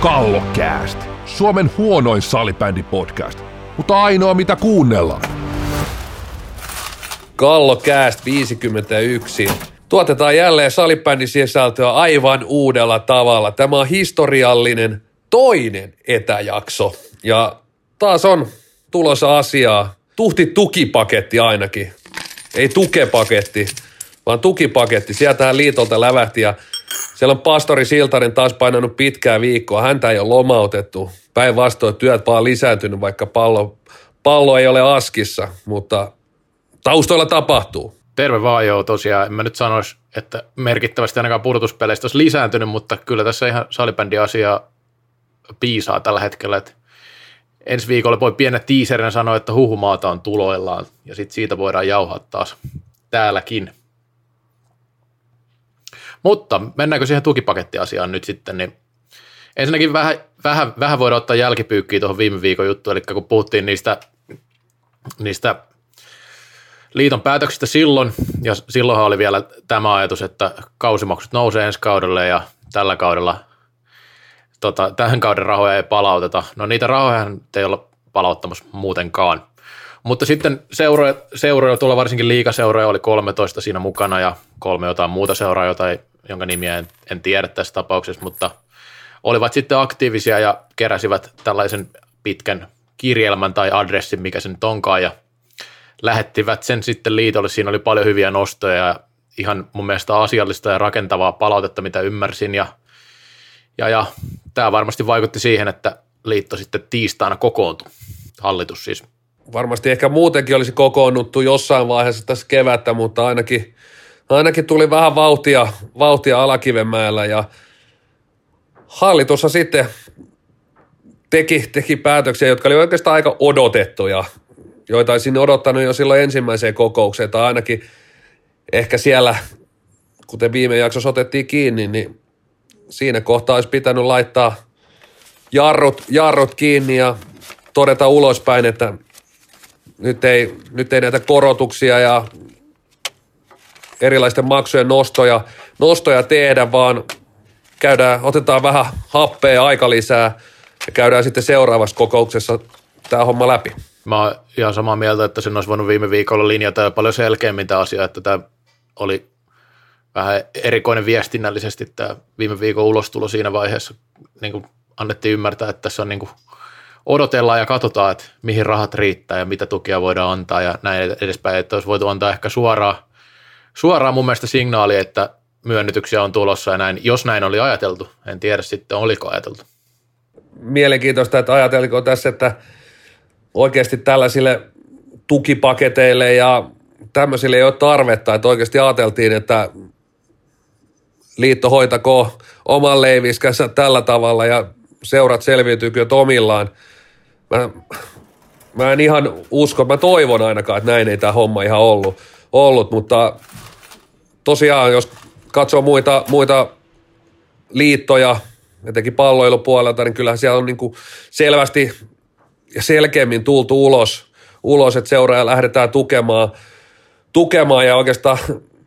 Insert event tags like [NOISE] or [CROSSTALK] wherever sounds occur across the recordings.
Kallokääst, Suomen huonoin salibändipodcast, mutta ainoa mitä kuunnellaan. Kallokääst 51. Tuotetaan jälleen salibändin sisältöä aivan uudella tavalla. Tämä on historiallinen toinen etäjakso. Ja taas on tulossa asiaa. Tuhti tukipaketti ainakin. Ei tukepaketti, vaan tukipaketti. Sieltähän liitolta lävähti ja siellä on pastori Siltanen taas painanut pitkää viikkoa. Häntä ei ole lomautettu. Päinvastoin työt vaan lisääntynyt, vaikka pallo, pallo ei ole askissa, mutta taustoilla tapahtuu. Terve vaan joo, tosiaan. En mä nyt sanoisi, että merkittävästi ainakaan pudotuspeleistä olisi lisääntynyt, mutta kyllä tässä ihan salibändi-asiaa piisaa tällä hetkellä. Että ensi viikolla voi pienen tiiserinä sanoa, että huhumaata on tuloillaan ja sitten siitä voidaan jauhaa taas täälläkin. Mutta mennäänkö siihen tukipakettiasiaan nyt sitten, niin ensinnäkin vähän, vähän, vähän voidaan ottaa jälkipyykkiä tuohon viime viikon juttuun, eli kun puhuttiin niistä, niistä liiton päätöksistä silloin, ja silloinhan oli vielä tämä ajatus, että kausimaksut nousee ensi kaudelle ja tällä kaudella, tota, tähän kauden rahoja ei palauteta. No niitä rahoja ei olla palauttamassa muutenkaan. Mutta sitten seuroja, seuroja tuolla varsinkin liikaseuroja oli 13 siinä mukana ja kolme jotain muuta seuraa, jota ei, jonka nimiä en, en tiedä tässä tapauksessa, mutta olivat sitten aktiivisia ja keräsivät tällaisen pitkän kirjelmän tai adressin, mikä se nyt onkaan, ja lähettivät sen sitten liitolle. Siinä oli paljon hyviä nostoja ja ihan mun mielestä asiallista ja rakentavaa palautetta, mitä ymmärsin, ja, ja, ja tämä varmasti vaikutti siihen, että liitto sitten tiistaina kokoontui, hallitus siis varmasti ehkä muutenkin olisi kokoonnuttu jossain vaiheessa tässä kevättä, mutta ainakin, ainakin tuli vähän vauhtia, vauhtia Alakivenmäellä ja hallitussa sitten teki, teki päätöksiä, jotka oli oikeastaan aika odotettuja, joita olisin odottanut jo silloin ensimmäiseen kokoukseen tai ainakin ehkä siellä, kuten viime jaksossa otettiin kiinni, niin siinä kohtaa olisi pitänyt laittaa jarrut, jarrut kiinni ja todeta ulospäin, että nyt ei, nyt ei näitä korotuksia ja erilaisten maksujen nostoja, nostoja tehdä, vaan käydään, otetaan vähän happea aika lisää ja käydään sitten seuraavassa kokouksessa tämä homma läpi. Mä oon ihan samaa mieltä, että sen olisi voinut viime viikolla linjata jo paljon selkeämmin tämä asia, että tämä oli vähän erikoinen viestinnällisesti tämä viime viikon ulostulo siinä vaiheessa. Niin kuin annettiin ymmärtää, että tässä on niin kuin odotellaan ja katsotaan, että mihin rahat riittää ja mitä tukia voidaan antaa ja näin edespäin, että olisi voitu antaa ehkä suoraan, suoraan mun mielestä signaali, että myönnytyksiä on tulossa ja näin, jos näin oli ajateltu. En tiedä sitten, oliko ajateltu. Mielenkiintoista, että ajateliko tässä, että oikeasti tällaisille tukipaketeille ja tämmöisille ei ole tarvetta, että oikeasti ajateltiin, että liitto hoitako oman leiviskänsä tällä tavalla ja seurat selviytyykö omillaan – mä, mä en ihan usko, mä toivon ainakaan, että näin ei tämä homma ihan ollut, ollut mutta tosiaan jos katsoo muita, muita liittoja, etenkin palloilupuolelta, niin kyllähän siellä on niin kuin selvästi ja selkeämmin tultu ulos, ulos että seuraaja lähdetään tukemaan, tukemaan ja oikeastaan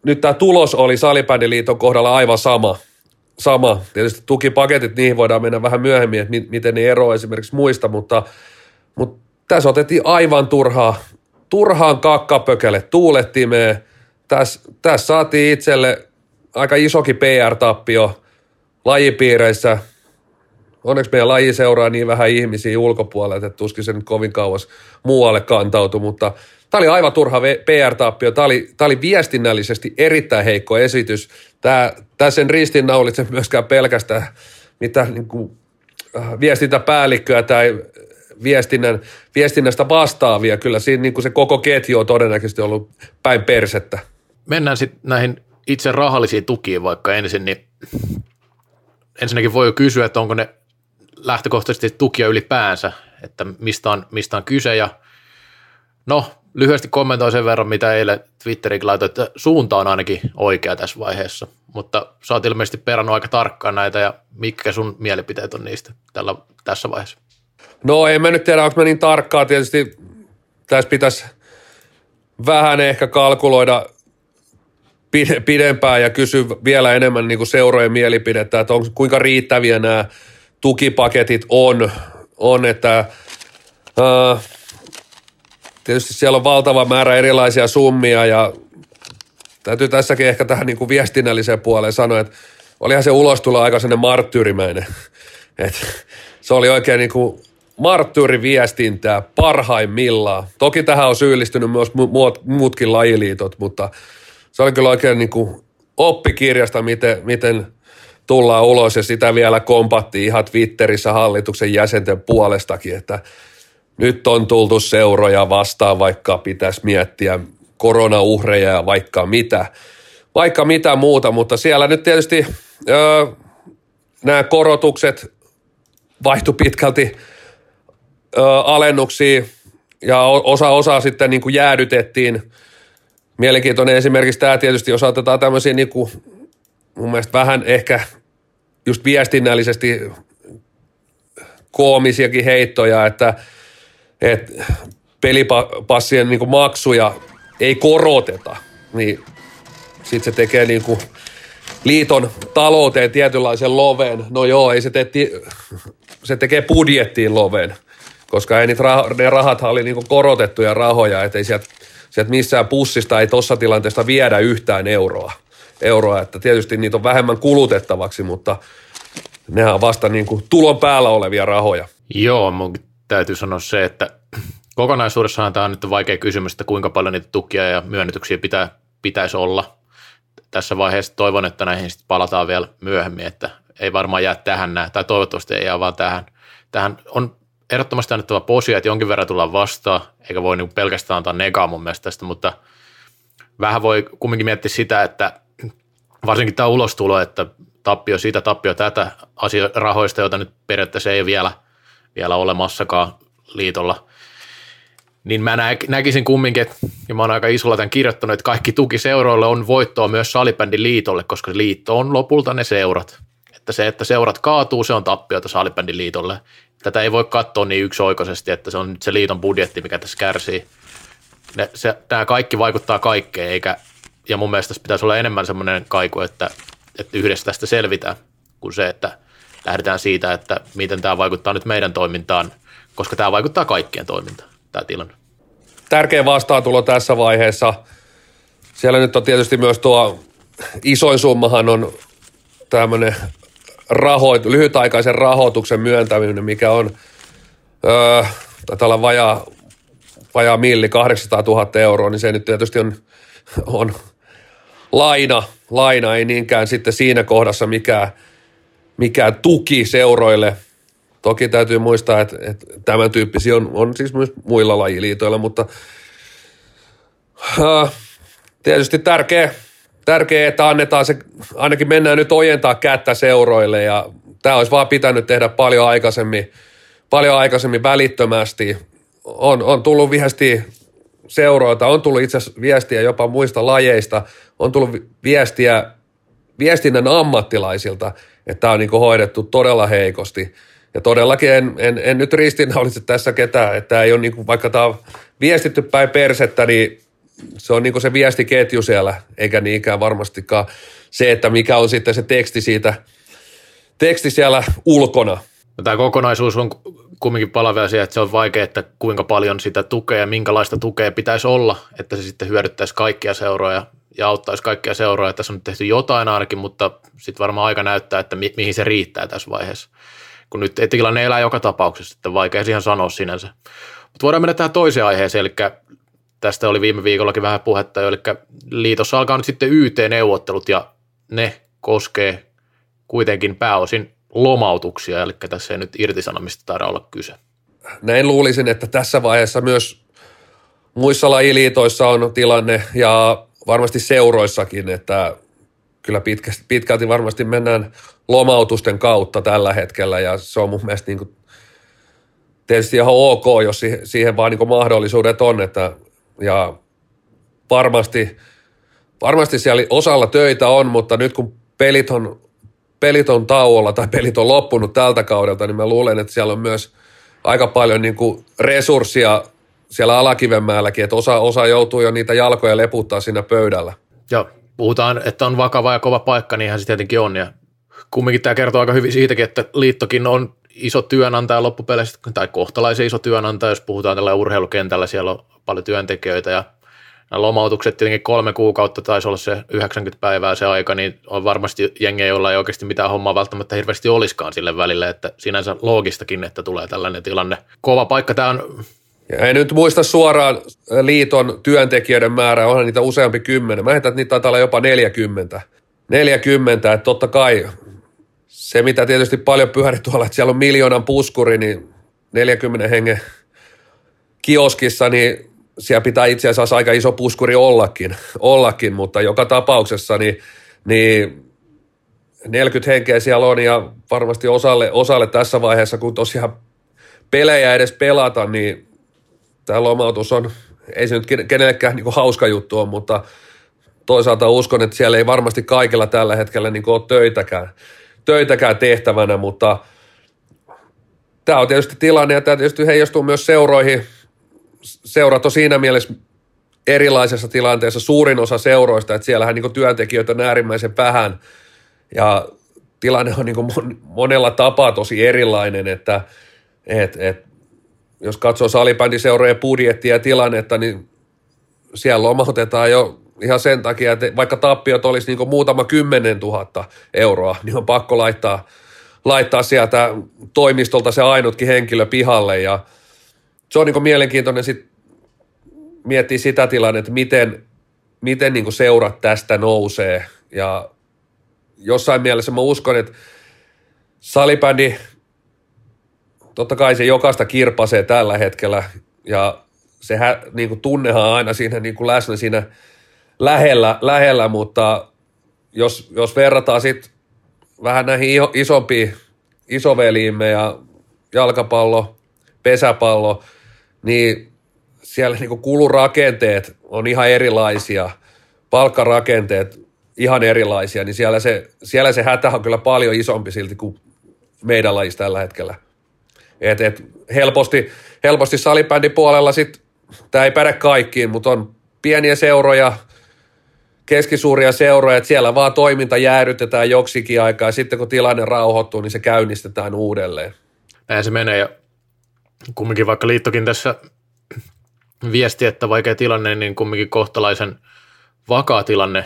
nyt tämä tulos oli Salibändiliiton kohdalla aivan sama. Sama. Tietysti tukipaketit, niihin voidaan mennä vähän myöhemmin, että miten ne eroavat esimerkiksi muista, mutta – mutta tässä otettiin aivan turhaa, turhaan kakkapökälle tuulettimeen. Tässä, tässä saatiin itselle aika isokin PR-tappio lajipiireissä. Onneksi meidän laji seuraa niin vähän ihmisiä ulkopuolelta, että tuskin se nyt kovin kauas muualle kantautui, mutta tämä oli aivan turha PR-tappio. Tämä oli, oli viestinnällisesti erittäin heikko esitys. Tämä, tämä sen ristinnaullitse myöskään pelkästään mitä niin kuin, äh, viestintäpäällikköä tai viestinnän, viestinnästä vastaavia. Kyllä siinä niin kuin se koko ketju on todennäköisesti ollut päin persettä. Mennään sitten näihin itse rahallisiin tukiin vaikka ensin, niin ensinnäkin voi jo kysyä, että onko ne lähtökohtaisesti tukia ylipäänsä, että mistä on, mistä on kyse ja no lyhyesti kommentoin sen verran, mitä eilen Twitterikin laitoin, että suunta on ainakin oikea tässä vaiheessa, mutta sä oot ilmeisesti perannut aika tarkkaan näitä ja mitkä sun mielipiteet on niistä tällä, tässä vaiheessa? No en mä nyt tiedä, onko mä niin tarkkaa. Tietysti tässä pitäisi vähän ehkä kalkuloida pidempään ja kysyä vielä enemmän niin seurojen mielipidettä, että onko, kuinka riittäviä nämä tukipaketit on, on että äh, tietysti siellä on valtava määrä erilaisia summia ja täytyy tässäkin ehkä tähän niin kuin viestinnälliseen puoleen sanoa, että olihan se ulostulo aika sellainen marttyyrimäinen. [LAUGHS] Et se oli oikein niin kuin marttyyriviestintää parhaimmillaan. Toki tähän on syyllistynyt myös muutkin lajiliitot, mutta se oli kyllä oikein niin kuin oppikirjasta, miten, miten tullaan ulos ja sitä vielä kompattiin ihan Twitterissä hallituksen jäsenten puolestakin, että nyt on tultu seuroja vastaan, vaikka pitäisi miettiä koronauhreja ja vaikka mitä, vaikka mitä muuta, mutta siellä nyt tietysti öö, nämä korotukset vaihtu pitkälti ö, alennuksia ja osa osa sitten niin kuin jäädytettiin. Mielenkiintoinen esimerkiksi tämä tietysti, jos otetaan tämmöisiä niin kuin, mun mielestä vähän ehkä just viestinnällisesti koomisiakin heittoja, että, että pelipassien niin kuin maksuja ei koroteta, niin sitten se tekee niin kuin liiton talouteen tietynlaisen loven. No joo, ei se tee, se tekee budjettiin loven, koska ei niitä rah- ne rahat oli niin korotettuja rahoja, että ei sieltä, sieltä missään pussista ei tuossa tilanteesta viedä yhtään euroa. euroa. Että tietysti niitä on vähemmän kulutettavaksi, mutta nehän on vasta niin kuin tulon päällä olevia rahoja. Joo, mun täytyy sanoa se, että kokonaisuudessaan tämä on nyt vaikea kysymys, että kuinka paljon niitä tukia ja myönnytyksiä pitää, pitäisi olla. Tässä vaiheessa toivon, että näihin sitten palataan vielä myöhemmin, että ei varmaan jää tähän näin, tai toivottavasti ei jää vaan tähän. Tähän on ehdottomasti annettava posia, että jonkin verran tullaan vastaan, eikä voi niin pelkästään antaa negaa mun mielestä tästä, mutta vähän voi kumminkin miettiä sitä, että varsinkin tämä ulostulo, että tappio siitä, tappio tätä asio- rahoista, joita nyt periaatteessa ei vielä, vielä olemassakaan liitolla, niin mä näkisin kumminkin, että, ja mä oon aika isolla tämän kirjoittanut, että kaikki tukiseuroille on voittoa myös salibändin liitolle, koska liitto on lopulta ne seurat että se, että seurat kaatuu, se on tappiota Salibändin liitolle. Tätä ei voi katsoa niin yksioikoisesti, että se on nyt se liiton budjetti, mikä tässä kärsii. Ne, se, nämä kaikki vaikuttaa kaikkeen, eikä, ja mun mielestä tässä pitäisi olla enemmän semmoinen kaiku, että, että yhdessä tästä selvitään, kuin se, että lähdetään siitä, että miten tämä vaikuttaa nyt meidän toimintaan, koska tämä vaikuttaa kaikkien toimintaan, tämä tilanne. Tärkeä vastaantulo tässä vaiheessa. Siellä nyt on tietysti myös tuo isoin summahan on tämmöinen rahoit, lyhytaikaisen rahoituksen myöntäminen, mikä on, öö, taitaa olla vajaa, vajaa milli, 800 000 euroa, niin se nyt tietysti on, on laina, laina, ei niinkään sitten siinä kohdassa mikään, mikään tuki seuroille. Toki täytyy muistaa, että, että tämän tyyppisiä on, on siis myös muilla lajiliitoilla, mutta öö, tietysti tärkeä, tärkeää, että annetaan se, ainakin mennään nyt ojentaa kättä seuroille ja tämä olisi vaan pitänyt tehdä paljon aikaisemmin, paljon aikaisemmin välittömästi. On, on tullut viestiä seuroilta, on tullut itse asiassa viestiä jopa muista lajeista, on tullut viestiä viestinnän ammattilaisilta, että tämä on niin hoidettu todella heikosti. Ja todellakin en, en, en nyt ristiinnaulitse tässä ketään, että ei ole niin kuin, vaikka tämä on viestitty päin persettä, niin se on niin se viestiketju siellä, eikä niinkään varmastikaan se, että mikä on sitten se teksti siitä, teksti siellä ulkona. No, tämä kokonaisuus on kumminkin palavia siihen, että se on vaikea, että kuinka paljon sitä tukea ja minkälaista tukea pitäisi olla, että se sitten hyödyttäisi kaikkia seuroja ja auttaisi kaikkia seuroja. Tässä on tehty jotain ainakin, mutta sitten varmaan aika näyttää, että mi- mihin se riittää tässä vaiheessa. Kun nyt tilanne elää joka tapauksessa, että vaikea siihen sanoa sinänsä. Mutta voidaan mennä tähän toiseen aiheeseen, eli tästä oli viime viikollakin vähän puhetta, eli liitossa alkaa nyt sitten YT-neuvottelut ja ne koskee kuitenkin pääosin lomautuksia, eli tässä ei nyt irtisanomista taida olla kyse. Näin luulisin, että tässä vaiheessa myös muissa lajiliitoissa on tilanne ja varmasti seuroissakin, että kyllä pitkälti varmasti mennään lomautusten kautta tällä hetkellä ja se on mun mielestä niin kuin tietysti ihan ok, jos siihen vaan niin mahdollisuudet on, että ja varmasti, varmasti siellä osalla töitä on, mutta nyt kun pelit on, pelit on tauolla tai pelit on loppunut tältä kaudelta, niin mä luulen, että siellä on myös aika paljon niin kuin resurssia siellä Alakivenmäelläkin, että osa, osa joutuu jo niitä jalkoja leputtaa siinä pöydällä. Joo, puhutaan, että on vakava ja kova paikka, niin ihan se tietenkin on. Ja kumminkin tämä kertoo aika hyvin siitäkin, että liittokin on iso työnantaja loppupeleissä, tai kohtalaisen iso työnantaja, jos puhutaan tällä urheilukentällä, siellä on paljon työntekijöitä ja nämä lomautukset tietenkin kolme kuukautta taisi olla se 90 päivää se aika, niin on varmasti jengiä, joilla ei oikeasti mitään hommaa välttämättä hirveästi olisikaan sille välille, että sinänsä loogistakin, että tulee tällainen tilanne. Kova paikka tämä on ja en nyt muista suoraan liiton työntekijöiden määrää, onhan niitä useampi kymmenen. Mä heitän, että niitä taitaa olla jopa 40. 40, että totta kai se, mitä tietysti paljon pyöri tuolla, että siellä on miljoonan puskuri, niin 40 hengen kioskissa, niin siellä pitää itse asiassa aika iso puskuri ollakin, ollakin mutta joka tapauksessa niin, niin 40 henkeä siellä on ja varmasti osalle, osalle tässä vaiheessa, kun tosiaan pelejä edes pelata, niin tämä lomautus on, ei se nyt kenellekään niin hauska juttu on, mutta toisaalta uskon, että siellä ei varmasti kaikilla tällä hetkellä niin ole töitäkään, töitäkään tehtävänä, mutta tämä on tietysti tilanne ja tämä tietysti heijastuu myös seuroihin. Seurat on siinä mielessä erilaisessa tilanteessa suurin osa seuroista, että siellähän niin työntekijöitä on äärimmäisen vähän ja tilanne on niin monella tapaa tosi erilainen, että et, et, jos katsoo salibändiseurojen budjettia ja tilannetta, niin siellä lomautetaan jo ihan sen takia, että vaikka tappiot olisi niin muutama kymmenen tuhatta euroa, niin on pakko laittaa, laittaa sieltä toimistolta se ainutkin henkilö pihalle. Ja se on niin mielenkiintoinen sitten miettiä sitä tilannetta, miten, miten niin seurat tästä nousee. Ja jossain mielessä mä uskon, että salibändi, totta kai se jokaista kirpasee tällä hetkellä. Ja se niin tunnehan aina siinä niin läsnä siinä lähellä, lähellä mutta jos, jos verrataan sitten vähän näihin isompiin isoveliimme ja jalkapallo, pesäpallo, niin siellä niin kulurakenteet on ihan erilaisia, palkkarakenteet ihan erilaisia, niin siellä se, siellä se hätä on kyllä paljon isompi silti kuin meidän lajissa tällä hetkellä. Et, et helposti, helposti salibändin puolella sitten, tämä ei päde kaikkiin, mutta on pieniä seuroja, keskisuuria seuroja, että siellä vaan toiminta jäädytetään joksikin aikaa ja sitten kun tilanne rauhoittuu, niin se käynnistetään uudelleen. Näin se menee ja kumminkin vaikka liittokin tässä viesti, että vaikea tilanne, niin kumminkin kohtalaisen vakaa tilanne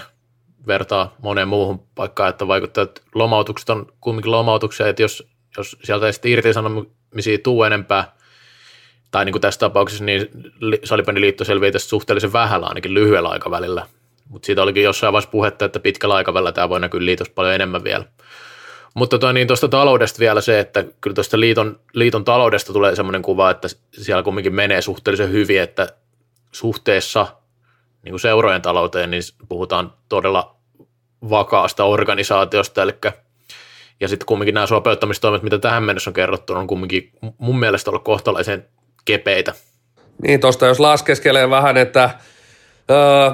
vertaa moneen muuhun paikkaan, että vaikuttaa, että lomautukset on kumminkin lomautuksia, että jos, jos sieltä ei sitten irtisanomisia tuu enempää, tai niin kuin tässä tapauksessa, niin Salipäniliitto selviää tästä suhteellisen vähällä ainakin lyhyellä aikavälillä, mutta siitä olikin jossain vaiheessa puhetta, että pitkällä aikavälillä tämä voi näkyä liitossa paljon enemmän vielä. Mutta toi, niin tuosta taloudesta vielä se, että kyllä tuosta liiton, liiton taloudesta tulee semmoinen kuva, että siellä kumminkin menee suhteellisen hyvin, että suhteessa niin kuin seurojen talouteen, niin puhutaan todella vakaasta organisaatiosta, eli ja sitten kumminkin nämä sopeuttamistoimet, mitä tähän mennessä on kerrottu, on kumminkin mun mielestä ollut kohtalaisen kepeitä. Niin, tuosta jos laskeskelee vähän, että öö,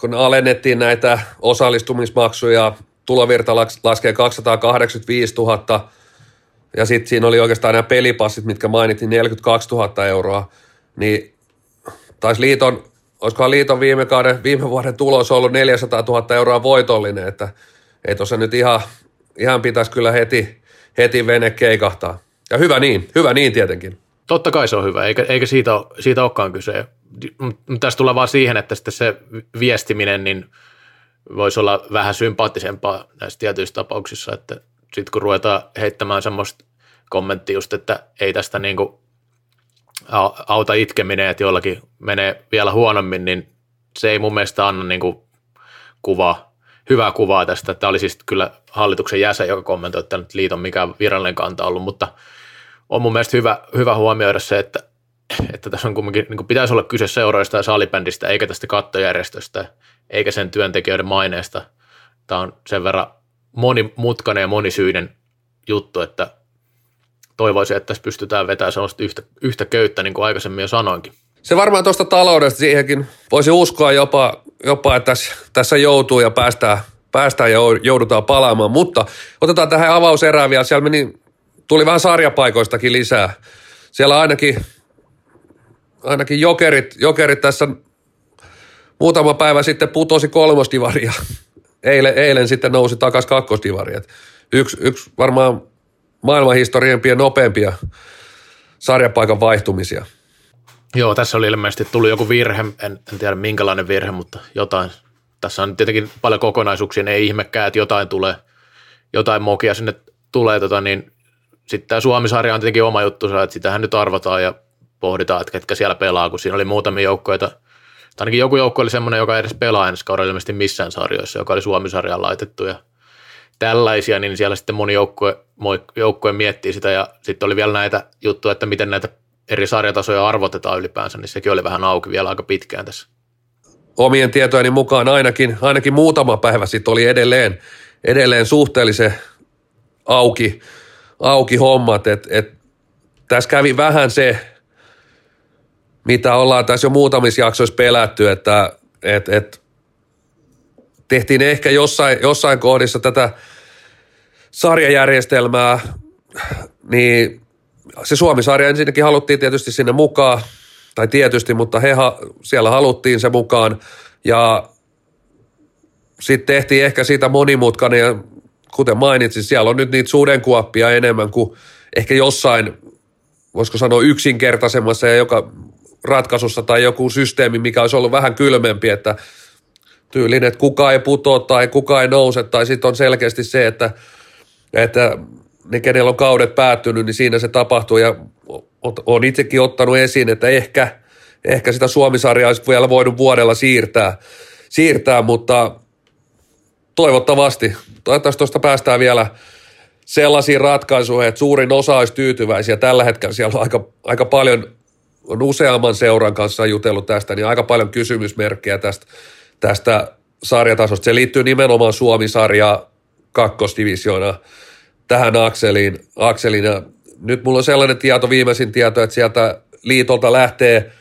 kun alennettiin näitä osallistumismaksuja, tulovirta laskee 285 000 ja sitten siinä oli oikeastaan nämä pelipassit, mitkä mainittiin, 42 000 euroa, niin taisi liiton, olisikohan liiton viime, kauden, viime vuoden tulos ollut 400 000 euroa voitollinen, että ei tuossa nyt ihan, ihan pitäisi kyllä heti, heti vene keikahtaa. Ja hyvä niin, hyvä niin tietenkin. Totta kai se on hyvä, eikä, eikä siitä, siitä olekaan kyse. Tässä tulee vaan siihen, että se viestiminen niin voisi olla vähän sympaattisempaa näissä tietyissä tapauksissa, että sitten kun ruvetaan heittämään semmoista kommenttia just, että ei tästä niin kuin auta itkeminen, että jollakin menee vielä huonommin, niin se ei mun mielestä anna niin kuin kuvaa, hyvää kuvaa tästä. Tämä oli siis kyllä hallituksen jäsen, joka kommentoi, että nyt liiton mikään virallinen kanta ollut, mutta on mun mielestä hyvä, hyvä huomioida se, että että tässä on kumminkin, niin pitäisi olla kyse seuroista ja salibändistä, eikä tästä kattojärjestöstä, eikä sen työntekijöiden maineesta. Tämä on sen verran monimutkainen ja monisyinen juttu, että toivoisin, että tässä pystytään vetämään sellaista yhtä, yhtä köyttä, niin kuin aikaisemmin jo sanoinkin. Se varmaan tuosta taloudesta siihenkin voisi uskoa jopa, jopa että tässä, tässä joutuu ja päästään, päästään ja joudutaan palaamaan, mutta otetaan tähän avauserään vielä. Siellä meni, tuli vähän sarjapaikoistakin lisää. Siellä ainakin ainakin jokerit, jokerit tässä muutama päivä sitten putosi kolmostivaria. [LAUGHS] Eilen, eilen sitten nousi takaisin kakkostivari. yksi, yksi varmaan maailmanhistoriempien nopeimpia sarjapaikan vaihtumisia. Joo, tässä oli ilmeisesti tullut joku virhe, en, en tiedä minkälainen virhe, mutta jotain. Tässä on tietenkin paljon kokonaisuuksia, ei ihmekään, että jotain tulee, jotain mokia sinne tulee, tota, niin sitten tämä Suomi-sarja on tietenkin oma juttu, että sitähän nyt arvotaan ja pohditaan, että ketkä siellä pelaa, kun siinä oli muutamia joukkoja, tai ainakin joku joukko oli semmoinen, joka ei edes pelaa ensi kaudella ilmeisesti missään sarjoissa, joka oli Suomi-sarjaan laitettu ja tällaisia, niin siellä sitten moni joukkue, joukkue miettii sitä ja sitten oli vielä näitä juttuja, että miten näitä eri sarjatasoja arvotetaan ylipäänsä, niin sekin oli vähän auki vielä aika pitkään tässä. Omien tietojeni mukaan ainakin, ainakin muutama päivä sitten oli edelleen, edelleen suhteellisen auki, auki hommat, että et, tässä kävi vähän se, mitä ollaan tässä jo muutamissa jaksoissa pelätty, että et, et, tehtiin ehkä jossain, jossain kohdissa tätä sarjajärjestelmää, niin se Suomi-sarja ensinnäkin haluttiin tietysti sinne mukaan, tai tietysti, mutta he siellä haluttiin se mukaan, ja sitten tehtiin ehkä siitä monimutkainen, kuten mainitsin, siellä on nyt niitä sudenkuoppia enemmän kuin ehkä jossain, voisiko sanoa yksinkertaisemmassa ja joka ratkaisussa tai joku systeemi, mikä olisi ollut vähän kylmempi, että tyylin, että kuka ei putoa tai kuka ei nouse, tai sitten on selkeästi se, että, että ne, kenellä on kaudet päättynyt, niin siinä se tapahtuu, ja on itsekin ottanut esiin, että ehkä, ehkä sitä Suomisarjaa olisi vielä voinut vuodella siirtää, siirtää mutta toivottavasti, toivottavasti tuosta päästään vielä sellaisiin ratkaisuihin, että suurin osa olisi tyytyväisiä. Tällä hetkellä siellä on aika, aika paljon, on useamman seuran kanssa jutellut tästä, niin aika paljon kysymysmerkkejä tästä, tästä sarjatasosta. Se liittyy nimenomaan Suomi-sarja kakkosdivisioona tähän akseliin, akseliin. Ja nyt mulla on sellainen tieto, viimeisin tieto, että sieltä liitolta lähtee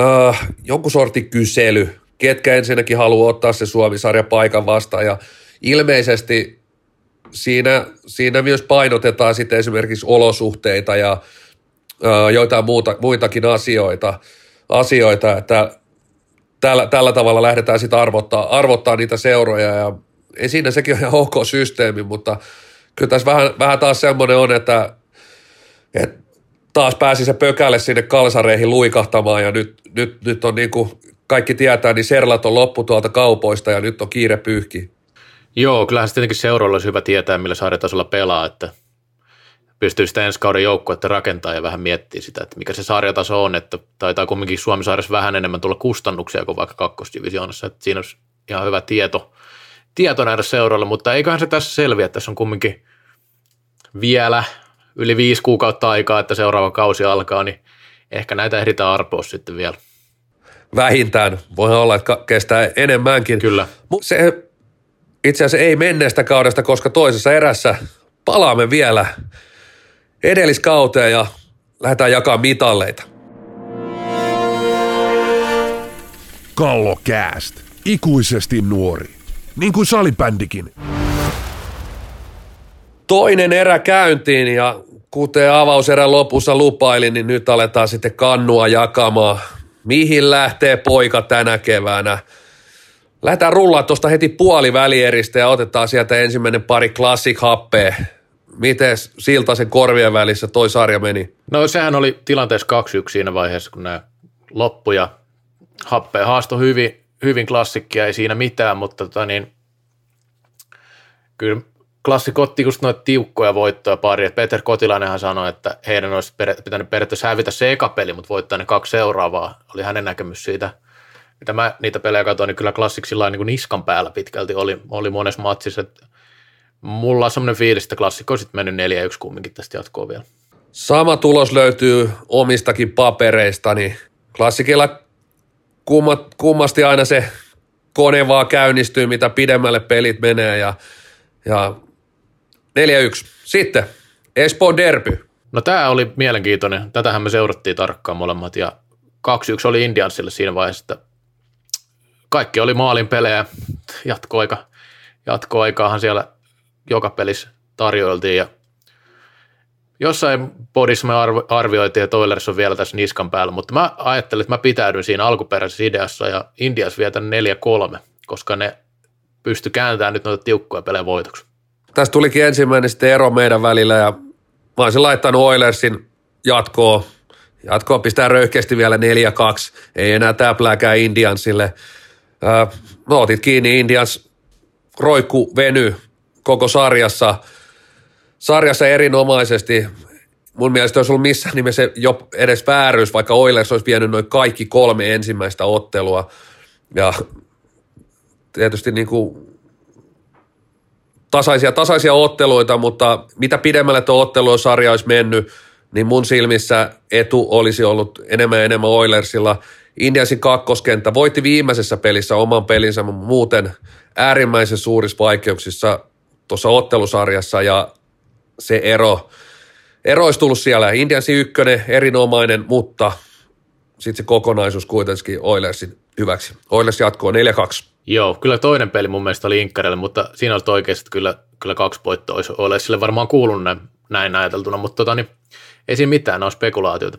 äh, jonkun sortin kysely, ketkä ensinnäkin haluaa ottaa se Suomi-sarja paikan vastaan. Ja ilmeisesti siinä, siinä myös painotetaan sitten esimerkiksi olosuhteita ja äh, joitain muuta, muitakin asioita, asioita että tällä, tällä tavalla lähdetään sitten arvottaa, arvottaa niitä seuroja. Ja ei siinä sekin on ihan ok systeemi, mutta kyllä tässä vähän, vähän taas semmoinen on, että, että taas pääsi se pökälle sinne kalsareihin luikahtamaan ja nyt, nyt, nyt on niin kuin kaikki tietää, niin Serlat on loppu tuolta kaupoista ja nyt on kiire pyyhki. Joo, kyllähän se tietenkin seuroilla olisi hyvä tietää, millä sarjatasolla pelaa, että pystyy sitä ensi kauden joukkuetta rakentaa ja vähän miettiä sitä, että mikä se sarjataso on, että taitaa kumminkin Suomi-sarjassa vähän enemmän tulla kustannuksia kuin vaikka kakkosdivisioonassa, että siinä olisi ihan hyvä tieto, tieto nähdä seuroilla, mutta eiköhän se tässä selviä, että tässä on kumminkin vielä yli viisi kuukautta aikaa, että seuraava kausi alkaa, niin ehkä näitä ehditään arpoa sitten vielä. Vähintään. Voi olla, että kestää enemmänkin. Kyllä. Se itse asiassa ei menneestä kaudesta, koska toisessa erässä palaamme vielä edelliskauteen ja lähdetään jakaa mitalleita. Kallo Cast. Ikuisesti nuori. Niin kuin salibändikin. Toinen erä käyntiin ja kuten avauserän lopussa lupailin, niin nyt aletaan sitten kannua jakamaan. Mihin lähtee poika tänä keväänä? Lähdetään rullaa tuosta heti puolivälieristä ja otetaan sieltä ensimmäinen pari classic happea. Miten Siltasen korvien välissä toi sarja meni? No sehän oli tilanteessa 2-1 siinä vaiheessa, kun nämä loppuja happea haasto hyvin, hyvin klassikkia, ei siinä mitään, mutta tota niin, kyllä klassikko otti just noita tiukkoja voittoja pari. Et Peter Kotilainenhan sanoi, että heidän olisi pitänyt periaatteessa hävitä se eka peli, mutta voittaa ne kaksi seuraavaa. Oli hänen näkemys siitä. Mitä mä niitä pelejä katsoin, niin kyllä klassiksi niin niskan päällä pitkälti oli, oli monessa matsissa. Et mulla on semmoinen fiilis, että klassikko on sitten mennyt 4-1 kumminkin tästä jatkoa vielä. Sama tulos löytyy omistakin papereista, niin klassikilla kummasti aina se kone vaan käynnistyy, mitä pidemmälle pelit menee ja, ja 4-1. Sitten Espoon derby. No tämä oli mielenkiintoinen. Tätähän me seurattiin tarkkaan molemmat ja 2-1 oli Indiansille siinä vaiheessa, että kaikki oli maalin pelejä. Jatkoaika, jatkoaikaahan siellä joka pelissä tarjoiltiin ja jossain podissa me arvioitiin, että Oilers on vielä tässä niskan päällä, mutta mä ajattelin, että mä pitäydyn siinä alkuperäisessä ideassa ja Indias vietän 4-3, koska ne pysty kääntämään nyt noita tiukkoja pelejä voitoksi. Tästä tulikin ensimmäinen sitten ero meidän välillä ja mä olisin laittanut Oilersin jatkoa. Jatkoa pistää röyhkeästi vielä 4-2. Ei enää täplääkään Indiansille. me otit kiinni Indians roikku veny koko sarjassa, sarjassa erinomaisesti. Mun mielestä olisi ollut missään nimessä jo edes vääryys, vaikka Oilers olisi vienyt noin kaikki kolme ensimmäistä ottelua. Ja tietysti niin kuin tasaisia, tasaisia otteluita, mutta mitä pidemmälle tuo ottelusarja olisi mennyt, niin mun silmissä etu olisi ollut enemmän ja enemmän Oilersilla. Indiasin kakkoskenttä voitti viimeisessä pelissä oman pelinsä, mutta muuten äärimmäisen suurissa vaikeuksissa tuossa ottelusarjassa ja se ero, ero olisi tullut siellä. Indiansin ykkönen, erinomainen, mutta sitten se kokonaisuus kuitenkin Oilersin hyväksi. Oilers jatkoo 4-2. Joo, kyllä toinen peli mun mielestä oli Inkkarille, mutta siinä olisi oikeasti kyllä, kyllä kaksi voittoa olisi Oilersille varmaan kuulunut näin, näin ajateltuna, mutta tota, niin, ei siinä mitään, ne on spekulaatioita.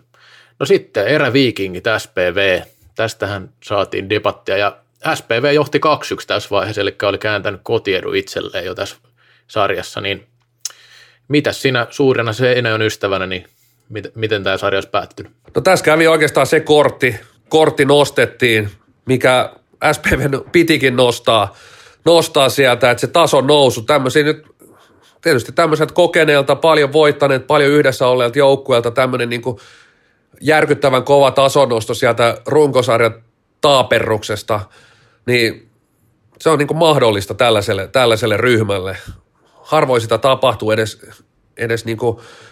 No sitten eräviikingit SPV, tästähän saatiin debattia ja SPV johti 2-1 tässä vaiheessa, eli oli kääntänyt kotiedu itselleen jo tässä sarjassa, niin mitä sinä suurena Seinäjön ystävänä, niin miten, miten tämä sarja olisi päättynyt? No tässä kävi oikeastaan se kortti, kortti nostettiin, mikä SPV pitikin nostaa, nostaa sieltä, että se tason nousu, tämmöisiä nyt tietysti tämmöiset kokeneelta, paljon voittaneet, paljon yhdessä olleelta joukkueelta tämmöinen niin järkyttävän kova tasonnosto sieltä runkosarjan taaperruksesta, niin se on niin mahdollista tällaiselle, tällaiselle ryhmälle. Harvoin sitä tapahtuu edes, edes niin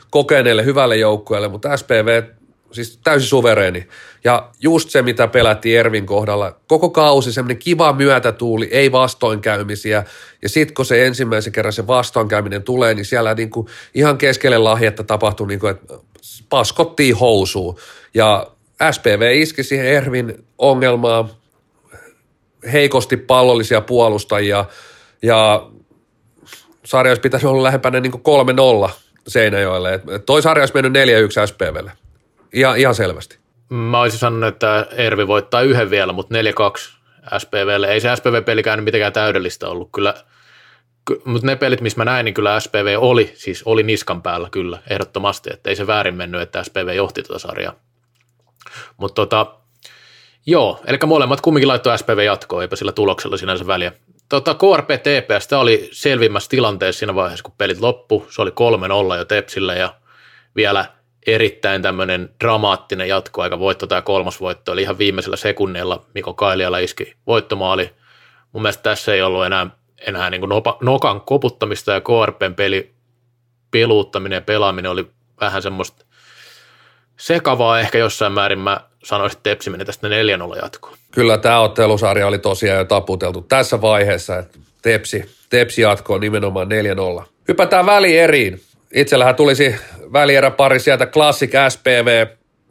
kokeneelle hyvälle joukkueelle, mutta SPV siis täysin suvereeni. Ja just se, mitä pelättiin Ervin kohdalla, koko kausi semmoinen kiva myötätuuli, ei vastoinkäymisiä. Ja sitten kun se ensimmäisen kerran se vastoinkäyminen tulee, niin siellä niin kuin ihan keskelle lahjetta tapahtui, niin kuin, että paskottiin housuun. Ja SPV iski siihen Ervin ongelmaa, heikosti pallollisia puolustajia ja sarja olisi pitänyt olla lähempänä niin 3-0 Seinäjoelle. Toi sarja olisi mennyt 4-1 SPVlle. Ihan, ihan selvästi. Mä olisin sanonut, että Ervi voittaa yhden vielä, mutta 4-2 SPVlle. Ei se SPV-pelikään mitenkään täydellistä ollut. Kyllä, mutta ne pelit, missä mä näin, niin kyllä SPV oli, siis oli niskan päällä kyllä, ehdottomasti, että ei se väärin mennyt, että SPV johti tuota sarjaa. Mutta tota, joo, eli molemmat kumminkin laittoi SPV jatkoon, eipä sillä tuloksella sinänsä väliä. Tota, KRP TPS, tämä oli selvimmässä tilanteessa siinä vaiheessa, kun pelit loppu. Se oli 3-0 jo Tepsille ja vielä – erittäin tämmöinen dramaattinen jatkoaika voitto tämä kolmas voitto, eli ihan viimeisellä sekunnilla Miko Kailiala iski voittomaali. Mun mielestä tässä ei ollut enää, enää niin kuin nokan koputtamista ja KRPn peli, peluuttaminen ja pelaaminen oli vähän semmoista sekavaa ehkä jossain määrin. Mä sanoisin, että Tepsi meni tästä 4-0 jatkoon. Kyllä tämä ottelusarja oli tosiaan jo taputeltu tässä vaiheessa, että Tepsi, Tepsi jatkoon nimenomaan 4-0. Hypätään väli eriin. Itsellähän tulisi välieräpari sieltä Classic SPV,